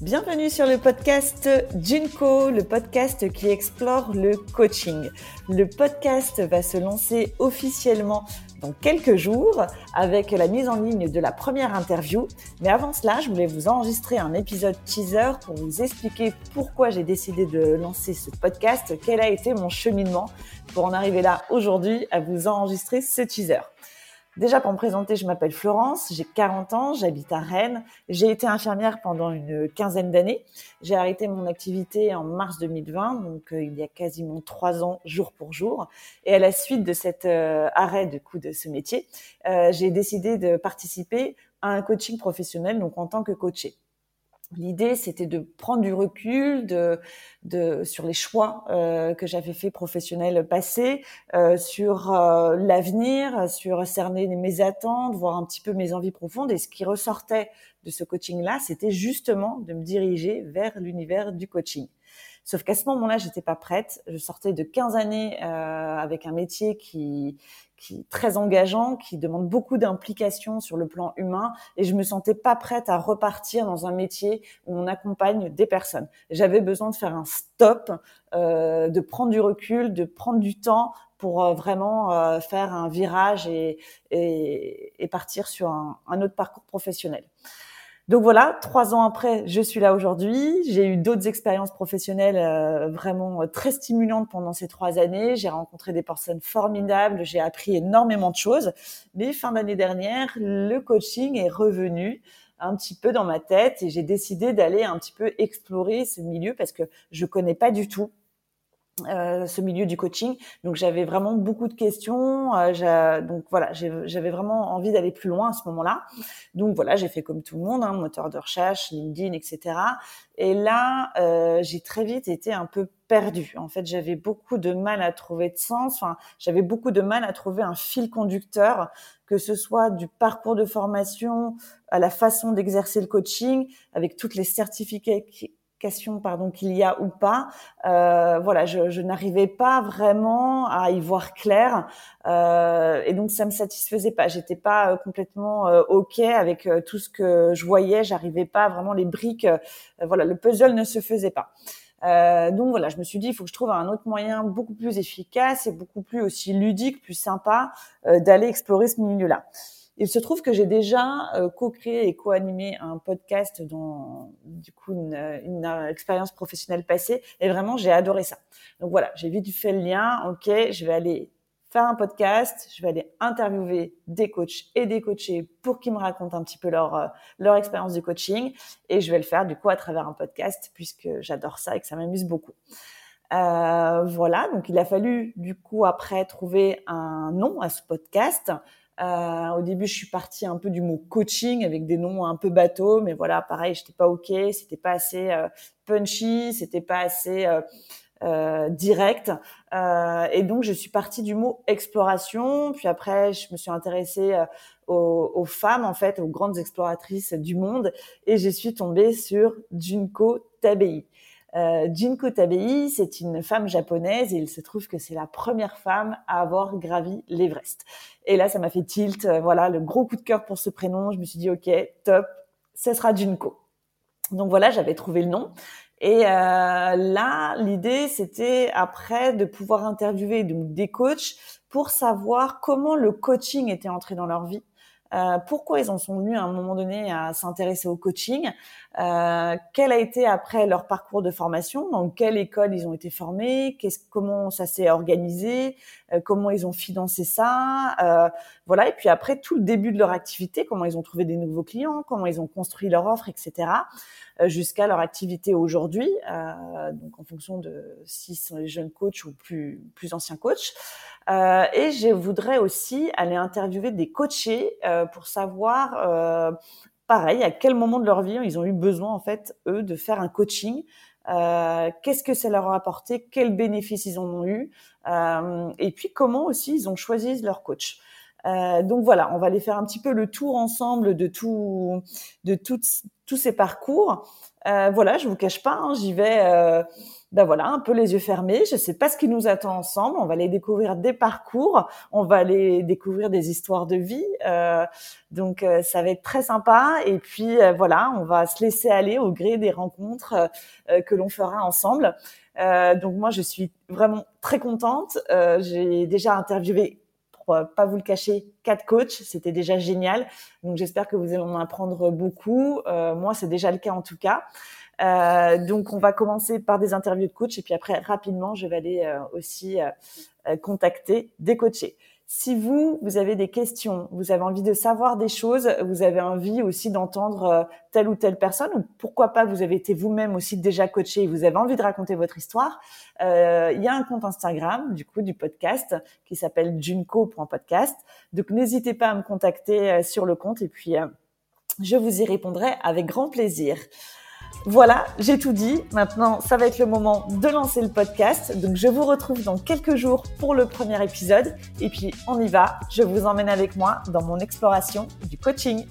Bienvenue sur le podcast Junko, le podcast qui explore le coaching. Le podcast va se lancer officiellement dans quelques jours avec la mise en ligne de la première interview. Mais avant cela, je voulais vous enregistrer un épisode teaser pour vous expliquer pourquoi j'ai décidé de lancer ce podcast, quel a été mon cheminement pour en arriver là aujourd'hui à vous enregistrer ce teaser? Déjà, pour me présenter, je m'appelle Florence, j'ai 40 ans, j'habite à Rennes. J'ai été infirmière pendant une quinzaine d'années. J'ai arrêté mon activité en mars 2020, donc euh, il y a quasiment trois ans, jour pour jour. Et à la suite de cet euh, arrêt du coup de ce métier, euh, j'ai décidé de participer à un coaching professionnel, donc en tant que coachée. L'idée, c'était de prendre du recul de, de sur les choix euh, que j'avais fait professionnels passés, euh, sur euh, l'avenir, sur cerner mes attentes, voir un petit peu mes envies profondes. Et ce qui ressortait de ce coaching-là, c'était justement de me diriger vers l'univers du coaching. Sauf qu'à ce moment-là, j'étais pas prête. Je sortais de 15 années euh, avec un métier qui, qui très engageant, qui demande beaucoup d'implication sur le plan humain, et je me sentais pas prête à repartir dans un métier où on accompagne des personnes. J'avais besoin de faire un stop, euh, de prendre du recul, de prendre du temps pour euh, vraiment euh, faire un virage et, et, et partir sur un autre parcours professionnel. Donc voilà, trois ans après, je suis là aujourd'hui. J'ai eu d'autres expériences professionnelles euh, vraiment euh, très stimulantes pendant ces trois années. J'ai rencontré des personnes formidables, j'ai appris énormément de choses. Mais fin d'année dernière, le coaching est revenu un petit peu dans ma tête et j'ai décidé d'aller un petit peu explorer ce milieu parce que je connais pas du tout. Euh, ce milieu du coaching. Donc j'avais vraiment beaucoup de questions. Euh, donc voilà, j'avais vraiment envie d'aller plus loin à ce moment-là. Donc voilà, j'ai fait comme tout le monde, hein, moteur de recherche, LinkedIn, etc. Et là, euh, j'ai très vite été un peu perdue. En fait, j'avais beaucoup de mal à trouver de sens. Enfin, j'avais beaucoup de mal à trouver un fil conducteur, que ce soit du parcours de formation à la façon d'exercer le coaching, avec toutes les certificats pardon qu'il y a ou pas. Euh, voilà, je, je n'arrivais pas vraiment à y voir clair euh, et donc ça me satisfaisait pas. J'étais pas euh, complètement euh, ok avec euh, tout ce que je voyais. J'arrivais pas vraiment les briques. voilà, le puzzle ne se faisait pas. donc voilà, je me suis dit, il faut que je trouve un autre moyen beaucoup plus efficace et beaucoup plus aussi ludique, plus sympa d'aller explorer ce milieu-là. Il se trouve que j'ai déjà euh, co-créé et co-animé un podcast dans du coup une, euh, expérience professionnelle passée et vraiment j'ai adoré ça. Donc voilà, j'ai vite fait le lien. Ok, je vais aller faire un podcast, je vais aller interviewer des coachs et des coachés pour qu'ils me racontent un petit peu leur euh, leur expérience du coaching et je vais le faire du coup à travers un podcast puisque j'adore ça et que ça m'amuse beaucoup. Euh, voilà, donc il a fallu du coup après trouver un nom à ce podcast. Euh, au début, je suis partie un peu du mot coaching avec des noms un peu bateaux, mais voilà, pareil, j'étais pas ok, c'était pas assez euh, punchy, c'était pas assez euh, euh direct, et donc je suis partie du mot exploration. Puis après, je me suis intéressée aux, aux, femmes en fait, aux grandes exploratrices du monde, et je suis tombée sur Junko Tabei. Euh, Jinko Tabei, c'est une femme japonaise et il se trouve que c'est la première femme à avoir gravi l'Everest. Et là, ça m'a fait tilt. Euh, voilà, le gros coup de cœur pour ce prénom. Je me suis dit, ok, top, ce sera Junko. Donc voilà, j'avais trouvé le nom. Et euh, là, l'idée, c'était après de pouvoir interviewer des coachs pour savoir comment le coaching était entré dans leur vie, euh, pourquoi ils en sont venus à un moment donné à s'intéresser au coaching, euh, quel a été après leur parcours de formation, dans quelle école ils ont été formés, comment ça s'est organisé, comment ils ont financé ça, euh, voilà. Et puis après tout le début de leur activité, comment ils ont trouvé des nouveaux clients, comment ils ont construit leur offre, etc. Euh, jusqu'à leur activité aujourd'hui, donc en fonction de si sont les jeunes coachs ou plus plus anciens coachs. et je voudrais aussi aller interviewer des coachés pour savoir pareil, à quel moment de leur vie ils ont eu besoin, en fait, eux, de faire un coaching. Euh, qu'est-ce que ça leur a apporté, quels bénéfices ils en ont eu, euh, et puis comment aussi ils ont choisi leur coach? Euh, donc voilà, on va aller faire un petit peu le tour ensemble de tout, de toutes, tous ces parcours. Euh, voilà, je vous cache pas, hein, j'y vais ben voilà, un peu les yeux fermés. Je sais pas ce qui nous attend ensemble. On va aller découvrir des parcours, on va aller découvrir des histoires de vie. Euh, donc euh, ça va être très sympa. Et puis euh, voilà, on va se laisser aller au gré des rencontres que l'on fera ensemble. donc moi, je suis vraiment très contente. J'ai déjà interviewé pour pas vous le cacher, quatre coachs. C'était déjà génial. Donc j'espère que vous allez en apprendre beaucoup. moi, c'est déjà le cas en tout cas. Euh, donc, on va commencer par des interviews de coach et puis après, rapidement, je vais aller euh, aussi euh, contacter des coachés. Si vous, vous avez des questions, vous avez envie de savoir des choses, vous avez envie aussi d'entendre telle ou telle personne, ou pourquoi pas vous avez été vous-même aussi déjà coaché et vous avez envie de raconter votre histoire, euh, il y a un compte Instagram du coup du podcast qui s'appelle junco.podcast. Donc n'hésitez pas à me contacter sur le compte et puis je vous y répondrai avec grand plaisir. Voilà, j'ai tout dit. Maintenant, ça va être le moment de lancer le podcast. Donc, je vous retrouve dans quelques jours pour le premier épisode. Et puis, on y va. Je vous emmène avec moi dans mon exploration du coaching.